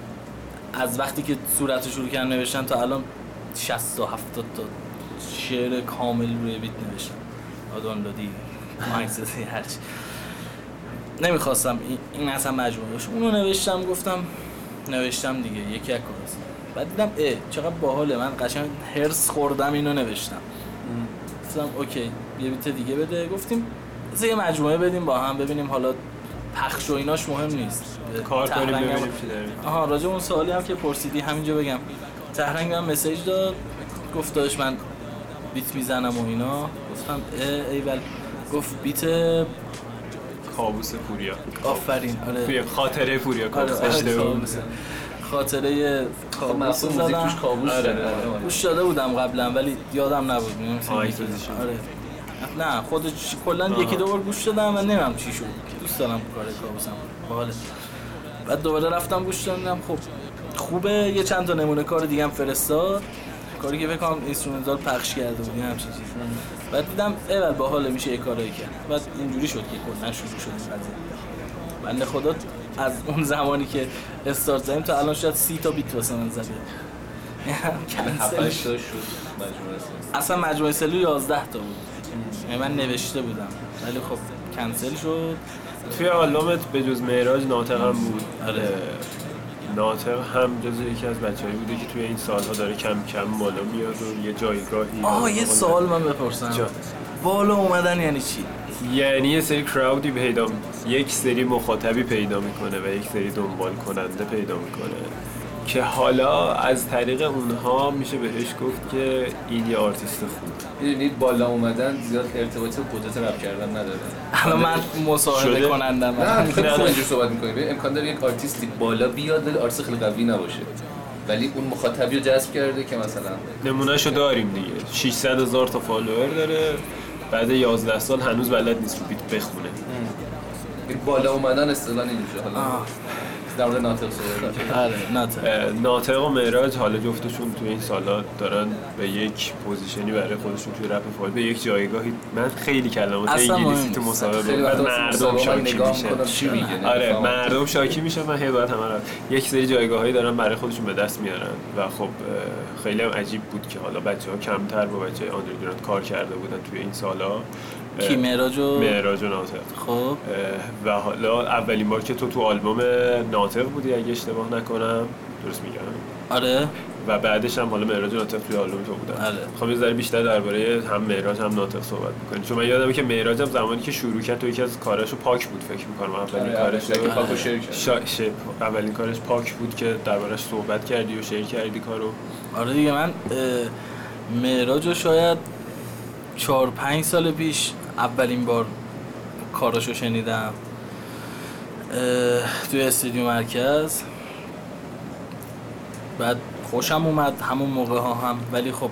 از وقتی که صورت رو شروع کردم نوشتن تا الان 60 تا 70 تا شعر کامل روی بیت نوشتم. آدان دادی مایکسسی هرچی. نمی‌خواستم این- این اصلا مجموعه باشه. اونو نوشتم گفتم نوشتم دیگه یکی از کاراست بعد دیدم اه چقدر باحاله. من قشنگ هرس خوردم اینو نوشتم. گفتم اوکی. یه بیت دیگه بده. گفتیم یه مجموعه بدیم با هم ببینیم حالا پخش و ایناش مهم نیست. کار کنیم ببینیم چی داریم. آها راجع اون سوالی هم که پرسیدی همینجا بگم. تهرنگ هم مسیج داد. گفت داشت من بیت می‌زنم و اینا. گفتم اه ایول گفت بیت کابوس پوریا. آفرین. آره. توی خاطره پوریا. آره کابوس آره. خاطره کابوس موزیک زدم توش کابوس آره، داره. گوش داده بودم قبلا ولی یادم نبود. آره. نه خودش کلا یکی دو بار گوش دادم و نمی‌دونم چی شد. دوست دارم کار کابوسم باحاله بعد دوباره رفتم گوش دادم. خب خوبه. یه چند تا نمونه کار دیگه هم فرستاد. کاری که بکنم instrumental پخش کرده بود یه همچین چیزی. بعد دیدم اول باحاله میشه یه کارایی کرد. بعد اینجوری شد که کلا شروع شد بنده خدا از اون زمانی که استارت زدیم تا الان شاید سی تا بیت واسه من زده. اصلا مجموعه سلو 11 تا بود. یعنی من نوشته بودم. ولی خب کنسل شد. توی آلبومت به جز معراج ناطق هم بود. آره. ناطق هم جز یکی از بچه‌ای بوده که توی این سالها داره کم کم بالا میاد و یه جایگاهی آه یه سوال من بپرسم. جا. بالا اومدن یعنی چی؟ یعنی یه سری crowd ی پیدا یک سری مخاطبی پیدا می‌کنه و یک سری دنبال کننده پیدا می‌کنه. که حالا از طریق اونها میشه بهش گفت که این یه آرتیست خوب می‌دونید بالا اومدن زیاد ارتباط قدرت رپ کردن نداره. الان من مصاحبه؟ کنندم. نه خیلی خوب. اینجور صحبت می‌کنیم امکان داره یک آرتیستی بالا بیاد ولی آرتیست خیلی قوی نباشه. ولی اون مخاطبی رو جذب کرده که مثلا نمونهشو داریم دیگه. 600 هزار تا follower داره. بعد 11 سال هنوز بلد نیست رو beat بخونه. این بالا اومدن اصطلاح اینجوری حالا. آه. در مورد ناطق صحبت کنیم. آره ناطق. و معراج حالا جفتشون توی این سالا دارن به یک position ی برای خودشون توی رپ فا به یک جایگاهی. من خیلی کلمات اصلا انگلیسی تو خیلی بعد وقتا مردم شاکی میشن آره. مردم شاکی میشن من هی باید همه یک سری جایگاهایی دارن برای خودشون به دست میارن. و خب خیلی هم عجیب بود که حالا بچه ها کمتر با بچه آندرگراند کار کرده بودن توی این سالا. کی؟ معراج و معراج و ناطق خب. و حالا اولین بار که تو تو آلبوم ناطق بودی اگه اشتباه نکنم. درست میگم؟ آره. و بعدش هم حالا معراج و ناطق توی آلبوم تو بودن. آره. خب یه ذره بیشتر درباره هم معراج هم ناطق صحبت می‌کنیم. چون من یادمه که معراج هم زمانی که شروع کرد تو یکی از کاراشو پاک بود فکر می‌کنم. اولین آره، کارش اولین پاک رو شیر کرد. شا... ش... اولین کارش پاک بود که دربارش صحبت کردی و شیر کردی کارو. آره دیگه من اه، معراج رو شاید چهار پنج سال پیش اولین بار کاراشو شنیدم. توی استودیو مرکز. بعد خوشم اومد همون موقع ها هم. ولی خب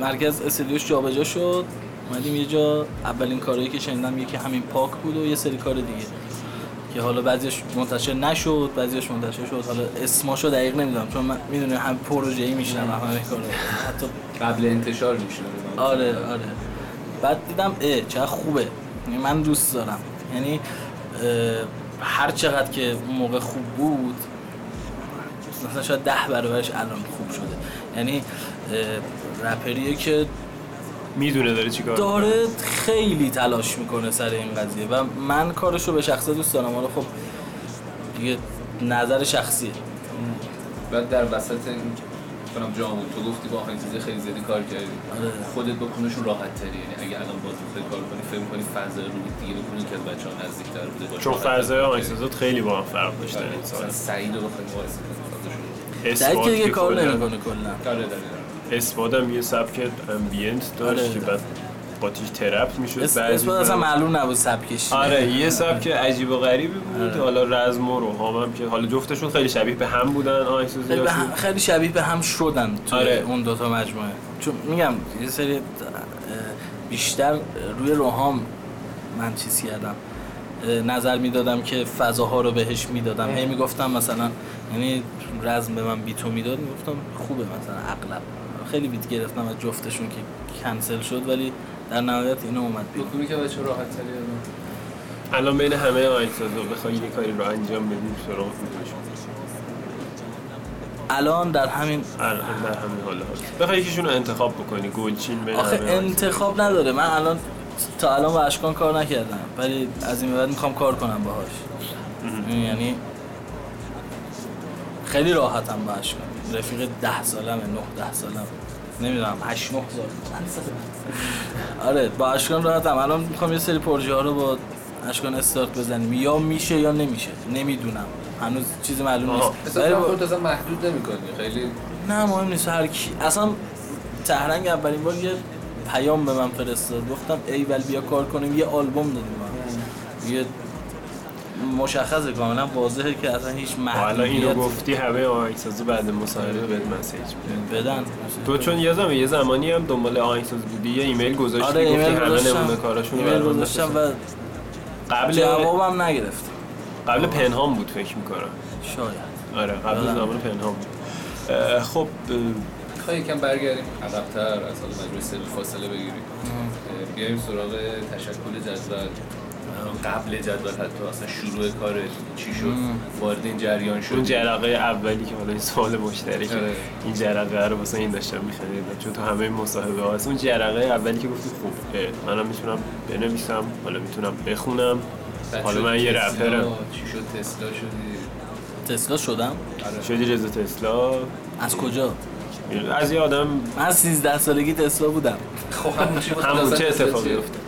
مرکز استودیوش جابجا شد. اومدیم یه جا. اولین کارهایی که شنیدم یکی همین پاک بود و یه سری کار دیگه. که حالا بعضیش منتشر نشد بعضیش منتشر شد. حالا اسماشو دقیق نمی‌دونم چون من می‌دونی هم پروژه ای میشنم همه کارا. حتی قبل انتشار میشه آره آره. بعد دیدم اه چقدر خوبه. یعنی من دوست دارم. یعنی هر چقدر که اون موقع خوب بود مثلا شاید ده برابرش الان خوب شده. یعنی رپریه که می‌دونه داره چیکار داره خیلی تلاش می‌کنه سر این قضیه و من کارش رو به شخصه دوست دارم. حالا خب دیگه نظر شخصیه. بعد در وسط این کنم جا بود تو گفتی با آخرین چیز خیلی زیادی کار کردی آره. خودت بکنشون راحت تری یعنی اگه الان باز بخوای کار کنی فکر کنی فضا رو دیگه بکنی که از بچه ها نزدیک تر بوده باشه چون بوده. آهنگسازات خیلی با هم فرق مثلا سال سعید رو بخوای مقایسه کنی. سعید که دیگه کار نمی‌کنه کلا آره هم یه سبک امبینت داشت آره. که بعد قاطیش ترپ می‌شد. اسم اسم اصلا معلوم نبود سبکش آره یه سبک عجیب و غریبی بود. آره. حالا رزم و روحام هم که حالا جفتشون خیلی شبیه به هم بودن آهنگسازی خیلی, به هم- خیلی شبیه به هم شدن توی آره. اون دوتا مجموعه. چون میگم یه سری بیشتر روی روحام من چیز کردم. نظر می‌دادم که فضاها رو بهش می‌دادم. هی می‌گفتم مثلا یعنی رزم به من بیتو می‌داد می‌گفتم خوبه مثلا اغلب خیلی بیت گرفتم از جفتشون که کنسل شد ولی در نهایت اینو اومد بیرون. دکتری که بچه راحت تری الان بین همه آهنگسازا بخوای یه کاری رو انجام بدیم سراغ کدومشون الان در همین الان در همین حال حال بخوای یکیشون رو انتخاب بکنی گلچین بین آخه. انتخاب نداره. من الان تا الان با اشکان کار نکردم. ولی از این به بعد می‌خوام کار کنم باهاش. یعنی خیلی راحتم با اشکان. رفیق ده سالمه نه ده سالم نمی‌دونم هشت نه سال. آره با اشکان راحتم. الان می‌خوام یه سری پروژه ها رو با اشکان استارت بزنیم. یا میشه یا نمیشه. نمی‌دونم. هنوز چیزی معلوم. نیست. اصلا با- خودت اصلا محدود نمی‌کنی. خیلی نه مهم نیست. هر کی اصلا تهرنگ اولین بار یه پیام به من فرستاد. گفتم ای ول بیا کار کنیم. یه آلبوم دادیم. ما یه مشخصه کاملا واضحه که اصلا هیچ و الان اینو محدودیت گفتی همه آهنگسازا بعد مصاحبه بهت مسیج میدن بدن. تو چون یه زمان یه زمانی هم دنبال آهنگساز بودی یه ایمیل گذاشتی آره گفتی ایمیل همه گذاشتم. نمونه کاراشون ایمیل گذاشتم. و قبل جوابم نگرفت. قبل پنهان بود فکر می‌کنم. شاید. آره قبل آره. زمان پنهان بود. خب می‌خوای یکم برگردیم؟ عقب‌تر از حالا مجموعه سل فاصله بگیریم بیایم سراغ تشکل جدول. قبل جدول حتی اصلا شروع کار چی شد؟ وارد این جریان شد اون جرقه اولی که حالا این سوال مشترکه آره. این جرقه رو واسه این داشتم میخندیدم چون تو همه مصاحبه ها اون جرقه اولی که گفتی خوب منم می‌تونم بنویسم حالا می‌تونم بخونم. حالا من یه رپرم چی شد؟ تسلا شدی؟ تسلا شدم؟ شدی رضا تسلا؟ از کجا؟ از یه آدم من 13 سالگی تسلا بودم. خب همون چی بود؟ همون اصلا چه اتفاقی؟ افتاد؟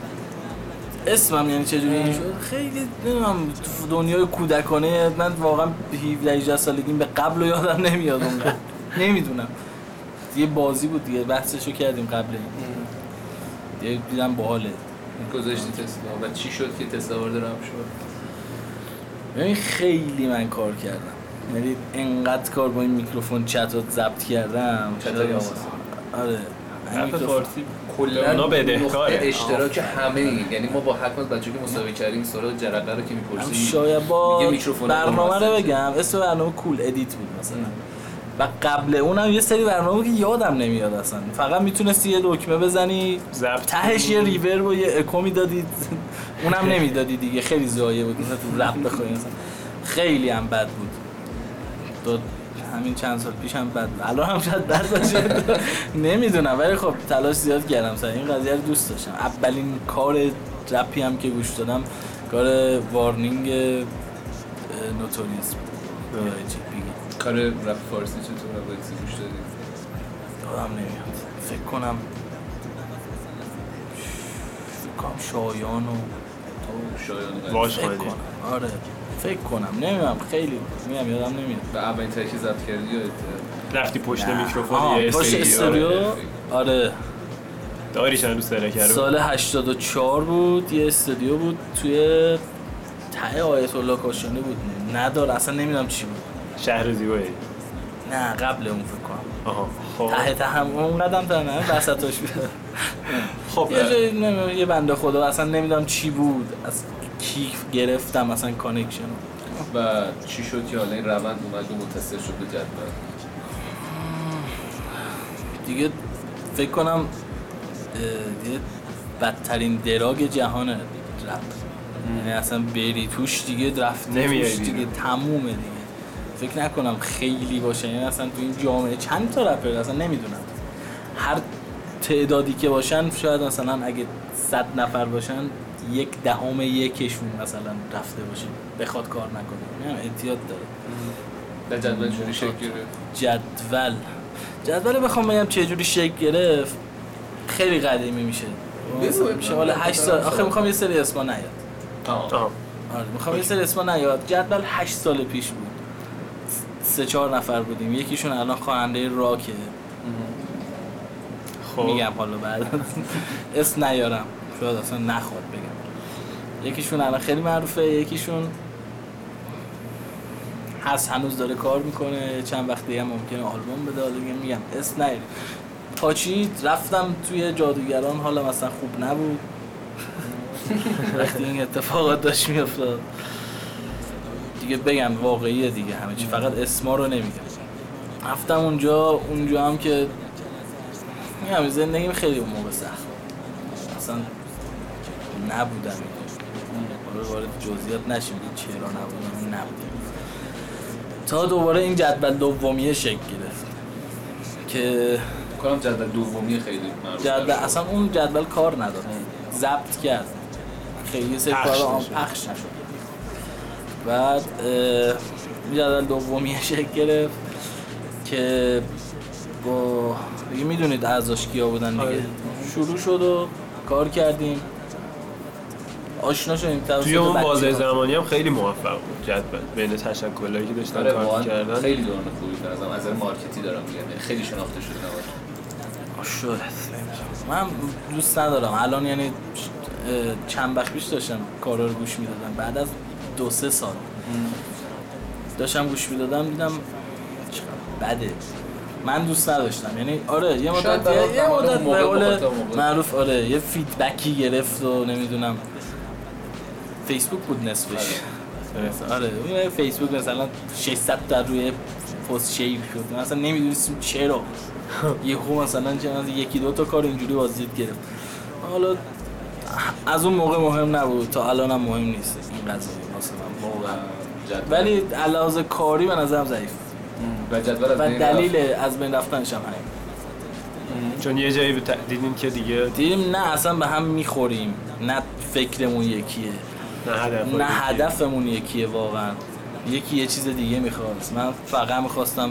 اسمم یعنی چجوری؟ شد خیلی نمی‌دونم تو دنیای کودکانه من واقعا 17 18 سالگیم به قبل و یادم نمیاد اونقدر نمی‌دونم. یه بازی بود دیگه بحثشو کردیم قبل. این دیگه دیدم باحاله. گذاشتی تسلا و چی شد که تسلا وارد رپ شد؟ ببین خیلی من کار کردم. یعنی انقدر کار با این میکروفون چتات ضبط کردم. آموزی. آره. این میکروفون- فارسی کلا اونا بدهکاره. نقطه اشتراک همه این یعنی ما با هر کدوم بچه‌ای که مسابقه کردیم سراغ جرقه رو که می‌پرسیم. شاید با برنامه رو. بگم. اسم برنامه Cool Edit بود مثلا. و قبل اونم یه سری برنامه بود که یادم نمیاد اصلا. فقط می‌تونستی یه دکمه بزنی ضبط تهش یه ریور و یه اکو می‌دادی اونم نمی‌دادی دیگه. خیلی ضایع بود. مثلا تو رپ بخوای مثلا. خیلی هم بد بود. تو همین چند سال پیش هم بد. الان هم شاید بد باشه. نمی‌دونم ولی خب تلاش زیاد کردم سر این قضیه رو دوست داشتم. اولین کار رپی هم که گوش دادم کار Warning Notorious B.I.G کار رپ فارسی چطور رپ گوش دادی؟ یادم نمیاد فکر کنم فکر کنم شایان و شایان آره. فکر کنم. نمی‌دونم. خیلی میگم یادم نمیاد. و اولین ترکی ضبط کردی رفتی پشت. میکروفون یه پشت استودیو استودیو آره. داری چند روز ترک رو. سال 84 بود. یه استودیو بود توی ته آیت الله کاشانی بود. نداره. اصلا نمی‌دونم چی بود. شهر زیبایی. نه قبل اون فکر کنم. آها خب. ته ته هم اون قدم تا نه وسطش. بود خب یه جایی یه بنده خدا اصلا نمی‌دونم چی بود. از کی گرفتم اصلا connection و چی شد که حالا این روند اومد و متصل شد به جدول؟ دیگه فکر کنم دیگه بدترین دراگ جهان رپ. یعنی اصلا بری توش دیگه نمیای توش دیگه. تمومه دیگه. فکر نکنم خیلی باشه. یعنی اصلا تو این جامعه چند تا رپر؟ اصلا نمی‌دونم. هر تعدادی که باشن شاید مثلا اگه صد نفر باشن یک دهم یکشون مثلا رفته باشه. بخواد کار نکنه. نه احتیاط داره. و جدول جوری شکل گرفت؟ جدول. جدول بخوام بگم چه جوری شکل گرفت خیلی قدیمی میشه. حالا 8 سال آخه می‌خوام یه سری اسما نیاد. آره می‌خوام یه سری اسما نیاد. جدول 8 سال پیش بود. سه چهار نفر بودیم. یکیشون الان خواننده راکه. خب. میگم حالا بعد. اسم نیارم. شاید اصلا نخواد بگم. یکیشون الان خیلی معروفه یکیشون هست هنوز داره کار می‌کنه. چند وقت دیگه ممکنه آلبوم بده حالا میگم اسم نیاریم پاچی رفتم توی جادوگران حالا مثلا خوب نبود. وقتی این اتفاقات داشت میافتاد. دیگه بگم واقعیه دیگه. همه چی فقط اسما رو نمیگم. رفتم اونجا اونجا هم که میگم زندگیم خیلی اون موقع سخت. اصلا نبودم. حالا وارد جزئیات نشیم که چرا نبودم نبودم تا دوباره این جدول دومیه شکل گرفت. که کنم جدول دومی خیلی معروف جدول اصلا اون جدول کار نداد ضبط کرد. خیلی سری پخش کار نشد. پخش نشد. بعد این جدول دومی شکل گرفت که با دیگه می‌دونید اعضاش کیا بودن دیگه. آره. شروع شد و کار کردیم. آشنا شدیم توی اون. بازه زمانی هم خیلی موفق بود جدول. بین تشکلایی که داشتن آره کار می‌کردن. خیلی دوران خوبی به نظرم از نظر مارکتی دارم میگم. یعنی خیلی شناخته شده نباشه. شد من دوست ندارم. الان یعنی چند وقت پیش داشتم کارا رو گوش می‌دادم. بعد از دو سه سال داشتم گوش می‌دادم دیدم بده. من دوست نداشتم. یعنی آره یه مدت یه, مدت به قول. معروف آره یه فیدبکی گرفت و نمی‌دونم. فیسبوک بود نصفش. آره اون فیسبوک مثلا 600 تا روی پست شیپ شد. من اصلا نمی‌دونستم چرا. یهو مثلا مثلا یکی دو تا کار اینجوری بازدید گرفت. حالا از اون موقع مهم نبود. تا الان هم مهم نیست این قضیه واسه من واقعا. ولی علاوه کاری به نظرم ضعیف. و جدول از و بین دلیل. از بین رفتنش هم همین. چون یه جایی دیدیم که دیگه دیدیم نه اصلا به هم می‌خوریم. نه فکرمون یکیه. نه هدف نه هدفمون یکیه واقعا. یکی یه چیز دیگه می‌خواست من فقط می‌خواستم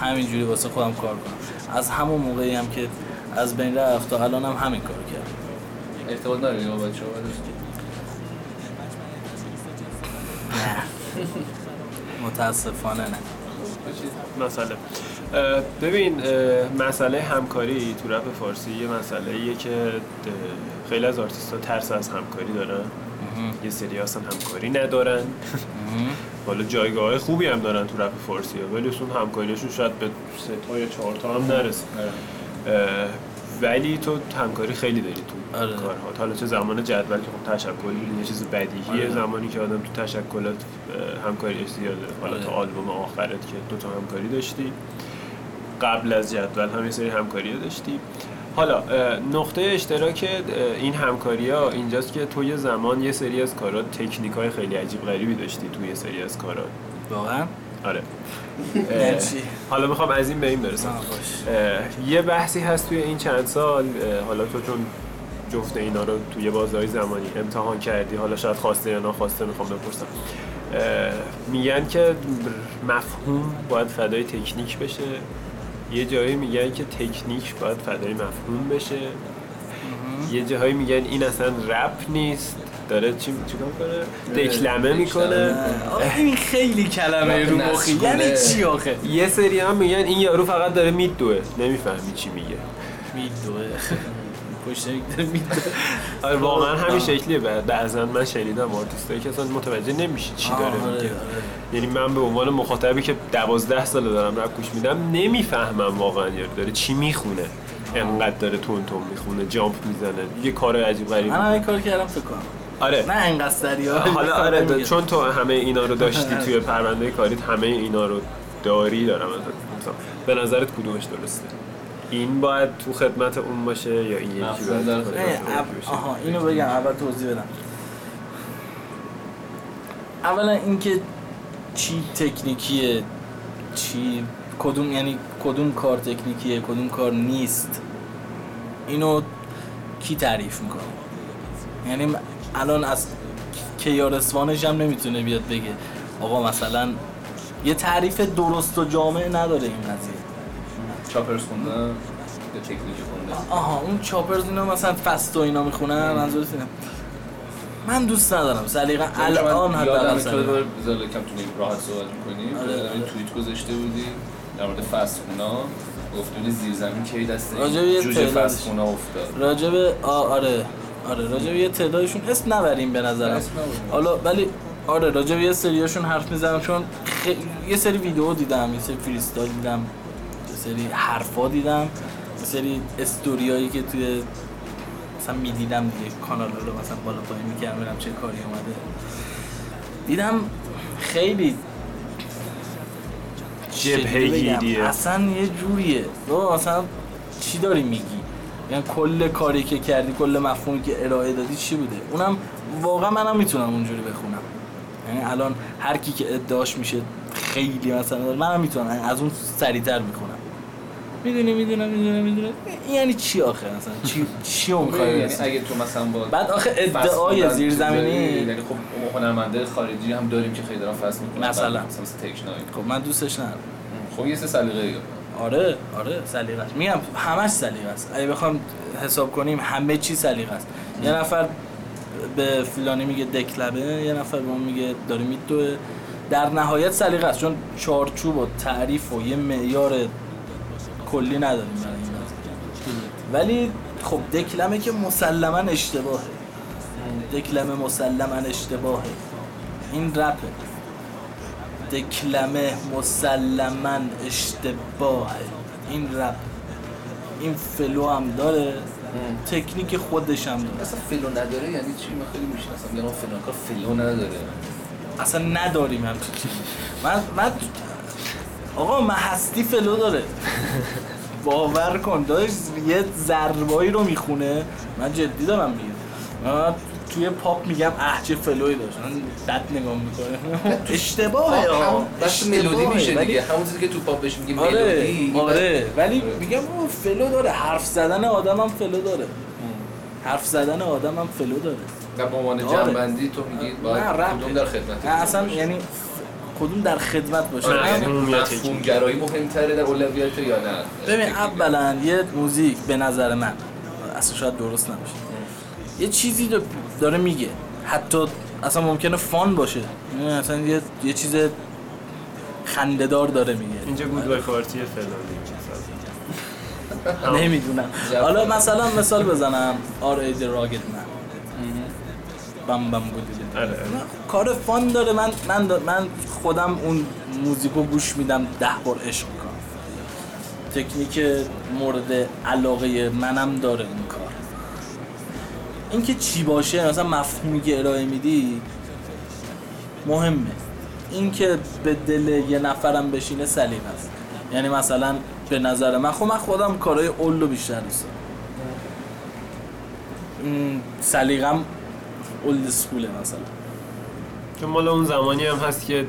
همینجوری واسه خودم کار کنم. از همون موقعی هم که از بین رفت تا الان هم همین کار کردم ارتباط نداری با بچه ها متاسفانه نه. مسئله. ببین مسئله همکاری تو رپ فارسی یه مسئله ایه که خیلی از آرتیست ها ترس از همکاری دارن. یه سری اصلا همکاری ندارن. حالا جایگاه خوبی هم دارن تو رپ فارسی ها ولی اصلا همکاریشون شاید به سه تا یا چهار تا هم نرسه. اه، ولی تو همکاری خیلی داری تو آره. کارها حالا چه زمان جدول که خب تشکل یه چیز بدیهیه. آره. زمانی که آدم تو تشکلات اه، همکاریش زیاده. حالا آره. تا آلبوم آخرت که دوتا همکاری داشتی. قبل از جدول هم یه سری همکاری داشتی حالا نقطه اشتراک این همکاری ها اینجاست که تو یه زمان یه سری از کارات تکنیک های خیلی عجیب غریبی داشتی توی یه سری از کارات واقعا؟ آره. یعنی؟ حالا می‌خوام از این به این برسم. یه بحثی هست توی این چند سال حالا تو چون جفت اینا رو توی بازهای زمانی امتحان کردی حالا شاید خواسته یا ناخواسته می‌خوام بپرسم. میگن که مفهوم باید فدای تکنیک بشه. یه جایی میگن که تکنیک باید فدای مفهوم بشه. یه جاهایی میگن این اصلا رپ نیست. داره چی چیکار کنه؟ دکلمه می‌کنه. این خیلی کلمه رو مخی. یعنی چی آخه؟ یه سری هم میگن این یارو فقط داره میدوه. نمی‌فهمی چی میگه. میدوه. میدوه آره واقعا همین شکلیه. بعضا من شنیدم آرتیستایی که اصلا متوجه نمیشه چی داره آره، میگه. آره. یعنی من به عنوان مخاطبی که دوازده ساله دارم رپ گوش میدم نمی‌فهمم واقعا یارو داره چی می‌خونه. انقدر داره تون تون می‌خونه جامپ می‌زنه یه کار عجیب غریب. من همین کار کردم فکر کنم آره. نه اینقدر سریع. حالا آره چون تو همه اینا رو داشتی توی پرونده کاریت همه اینا رو داری دارم. به نظرت کدومش درسته؟ این باید تو خدمت اون باشه یا این یکی باید. تو خدمت؟ آها اینو بگم اول توضیح بدم اولا اینکه چی تکنیکیه چی کدوم یعنی کدوم کار تکنیکیه کدوم کار نیست اینو کی تعریف می‌کنه یعنی الان از کیارسوانش هم نمی‌تونه بیاد بگه آقا مثلا یه تعریف درست و جامع نداره این قضیه چاپرز خوندم تکنیک خوندم آها اون چاپرز اینا مثلا فست و اینا می‌خونن منظورت اینه. من دوست ندارم سلیقه الان من یادم تو بذار کم تو راحت صحبت می‌کنیم آره، این آره. توییت گذاشته بودی در مورد فست خونا. گفتوری زیر زمین کی دست جوجه تعدادش. فسخونه افتاد. راجب آره آره راجب یه تعدادشون اسم نبریم به نظرم. حالا ولی آره راجب یه سریاشون حرف می‌زنم چون خ- یه سری ویدیو دیدم یه سری فریستایل دیدم. سری حرفا دیدم یه سری استوریایی که توی مثلا می‌دیدم دیگه کانال رو مثلا بالا پایین می‌کردم ببینم چه کاری اومده. دیدم خیلی بگم؟ اصلا یه جوریه. تو مثلا چی داری میگی؟ یعنی کل کاری که کردی کل مفهومی که ارائه دادی چی بوده؟ اونم واقعا منم می‌تونم اونجوری بخونم. یعنی الان هر کی که ادعاش میشه خیلی مثلا منم می‌تونم از اون سریعتر می‌خونم. می‌دونی می‌دونم می‌دونم می‌دونم. یعنی چی آخه مثلا؟ چی چی اون کاری یعنی؟ اگه تو مثلا با بعد آخه ادعای زیرزمینی یعنی خب هنرمنده خارجی هم داریم که خیلی دارن فصل می‌کنن مثلا. مثلا تک نایت خب من دوستش ندارم. خب یه سه سلیقه آره آره سلیقه است. میگم همش سلیقه است. اگه بخوام حساب کنیم همه چی سلیقه است. یه نفر به فلانی میگه دکلبه یه نفر به اون میگه داره میدوه. در نهایت سلیقه است چون چارچوب و تعریف و یه معیار کلی نداریم. ولی خب دکلمه که مسلما اشتباهه. دکلمه مسلما اشتباهه. این رپه. دکلمه مسلما اشتباهه. این رپ. این flow هم داره. تکنیک خودش هم داره. اصلا flow نداره یعنی چی؟ من خیلی می‌شناسم. کار flow نداره. اصلا نداریم همچین چیزی من من آقا من هستی flow داره. باور کن داشت یه ضربایی رو می‌خونه. من جدی دارم میگم. من توی پاپ میگم احجه فلوی داشت. من بد نگاه می‌کنه اشتباهه آقا بس ملودی. میشه ولی- دیگه همون چیزی که تو پاپ بهش میگیم آره ملودی آره. ولی میگم او فلو داره. حرف زدن آدم هم فلو داره. حرف زدن آدم هم فلو داره. و به عنوان داره. جنبندی تو میگی باید کدوم در خدمت نه اصلا یعنی کدوم در خدمت باشه؟ آره، یعنی مفهوم گرایی مهمتره در اولویت یا نه؟ ببین اولا یه موزیک به نظر من اصلا شاید درست نباشه. یه چیزی رو داره میگه. حتی اصلا ممکنه فان باشه. اصلا یه, یه چیز خندهدار داره میگه. اینجا گود بای پارتی فلانی نمی‌دونم. حالا مثلا مثال بزنم. آر ای راگت من. بم بم بودی آره، آره. کار فان داره. من من من خودم اون موزیکو گوش میدم ده بار عشق می‌کنم. تکنیک مورد علاقه منم داره اون کار. اینکه چی باشه؟ مثلا مفهومی که ارائه میدی مهمه. اینکه به دل یه نفرم بشینه سلیقه است. یعنی مثلا به نظر من خب من خودم کارهای اولو بیشتر دوست دارم. سلیقم اولد سکوله مثلا. چون مال اون زمانی هم هست که